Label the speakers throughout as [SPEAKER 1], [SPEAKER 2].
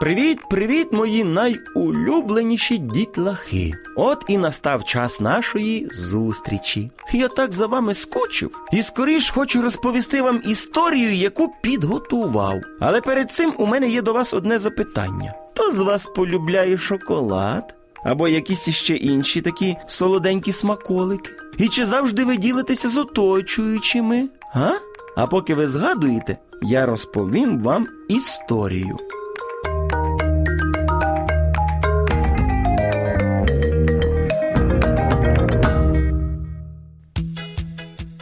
[SPEAKER 1] Привіт, привіт, мої найулюбленіші дітлахи. От і настав час нашої зустрічі. Я так за вами скучив і скоріш хочу розповісти вам історію, яку підготував. Але перед цим у мене є до вас одне запитання: хто з вас полюбляє шоколад? Або якісь іще інші такі солоденькі смаколики? І чи завжди ви ділитеся з оточуючими? А? А поки ви згадуєте, я розповім вам історію.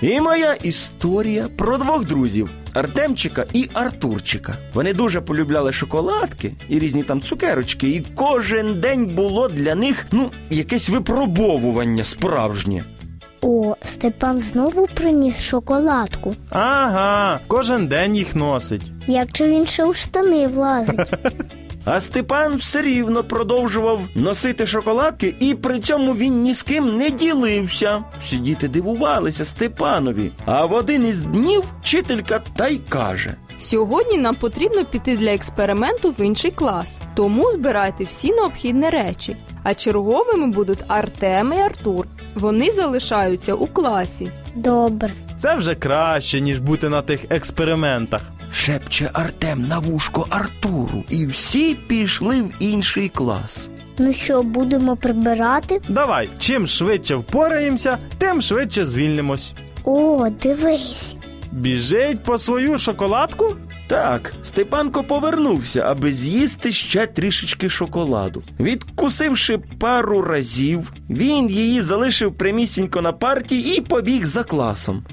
[SPEAKER 1] І моя історія про двох друзів Артемчика і Артурчика. Вони дуже полюбляли шоколадки і різні там цукерочки, і кожен день було для них ну якесь випробовування справжнє.
[SPEAKER 2] О, Степан знову приніс шоколадку.
[SPEAKER 3] Ага, кожен день їх носить.
[SPEAKER 2] Як же він ще у штани влазить?
[SPEAKER 1] А Степан все рівно продовжував носити шоколадки, і при цьому він ні з ким не ділився. Всі діти дивувалися Степанові. А в один із днів вчителька та й каже:
[SPEAKER 4] Сьогодні нам потрібно піти для експерименту в інший клас, тому збирайте всі необхідні речі. А черговими будуть Артем і Артур. Вони залишаються у класі.
[SPEAKER 2] Добре.
[SPEAKER 3] Це вже краще, ніж бути на тих експериментах.
[SPEAKER 1] Шепче Артем на вушко Артуру, і всі пішли в інший клас.
[SPEAKER 2] Ну що, будемо прибирати?
[SPEAKER 3] Давай, чим швидше впораємося, тим швидше звільнимось.
[SPEAKER 2] О, дивись.
[SPEAKER 3] Біжить по свою шоколадку?
[SPEAKER 1] Так, Степанко повернувся, аби з'їсти ще трішечки шоколаду. Відкусивши пару разів, він її залишив прямісінько на парті і побіг за класом.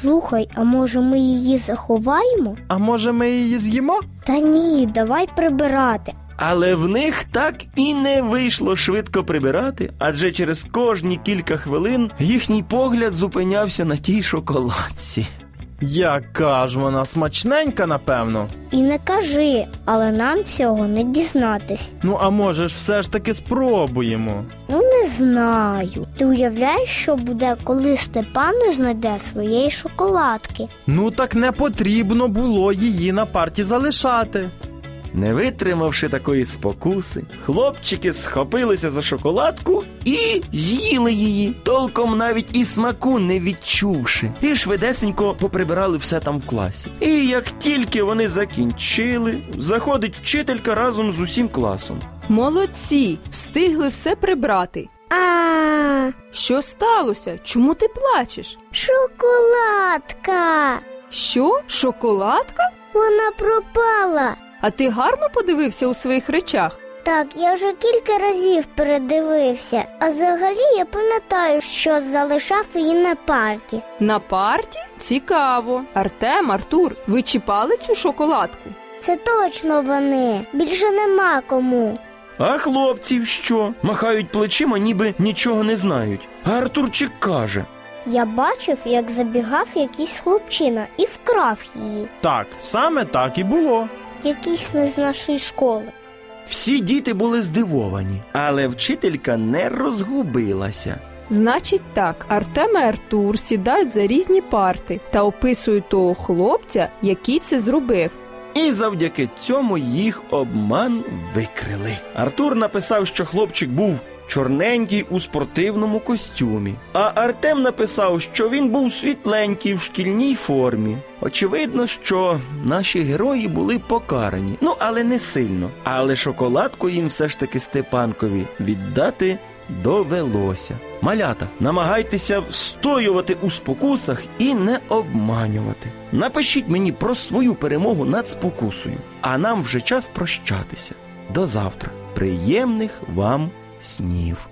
[SPEAKER 2] Слухай, а може ми її заховаємо?
[SPEAKER 3] А може ми її з'їмо?
[SPEAKER 2] Та ні, давай прибирати.
[SPEAKER 1] Але в них так і не вийшло швидко прибирати, адже через кожні кілька хвилин їхній погляд зупинявся на тій шоколадці.
[SPEAKER 3] Яка ж вона смачненька, напевно.
[SPEAKER 2] І не кажи, але нам цього не дізнатись.
[SPEAKER 3] Ну, а може ж все ж таки спробуємо.
[SPEAKER 2] Ну не знаю. Ти уявляєш, що буде, коли Степан не знайде своєї шоколадки?
[SPEAKER 3] Ну так не потрібно було її на парті залишати.
[SPEAKER 1] Не витримавши такої спокуси, хлопчики схопилися за шоколадку і з'їли її, толком навіть і смаку не відчувши, і швидесенько поприбирали все там в класі. І як тільки вони закінчили, заходить вчителька разом з усім класом.
[SPEAKER 4] Молодці, встигли все прибрати.
[SPEAKER 2] А,
[SPEAKER 4] Що сталося? Чому ти плачеш?
[SPEAKER 2] шоколадка!
[SPEAKER 4] Що? Шоколадка?
[SPEAKER 2] Вона пропала.
[SPEAKER 4] А ти гарно подивився у своїх речах?
[SPEAKER 2] Так, я вже кілька разів передивився, а взагалі я пам'ятаю, що залишав її на парті.
[SPEAKER 4] На парті? Цікаво. Артем, Артур, ви чіпали цю шоколадку?
[SPEAKER 2] Це точно вони. Більше нема кому.
[SPEAKER 1] А хлопці що? Махають плечима, ніби нічого не знають. А Артурчик каже:
[SPEAKER 2] Я бачив, як забігав якийсь хлопчина і вкрав її.
[SPEAKER 3] Так, саме так і було.
[SPEAKER 2] Якийсь не з нашої школи.
[SPEAKER 1] всі діти були здивовані, але вчителька не розгубилася.
[SPEAKER 4] Значить так, Артем і Артур сідають за різні парти та описують того хлопця, який це зробив.
[SPEAKER 1] І завдяки цьому їх обман викрили. Артур написав, що хлопчик був чорненький у спортивному костюмі. А Артем написав, що він був світленький в шкільній формі. Очевидно, що наші герої були покарані. Ну, але не сильно. Але шоколадку їм все ж таки Степанкові віддати довелося. Малята, намагайтеся встоювати у спокусах і не обманювати. Напишіть мені про свою перемогу над спокусою, а нам вже час прощатися. До завтра. Приємних вам снів!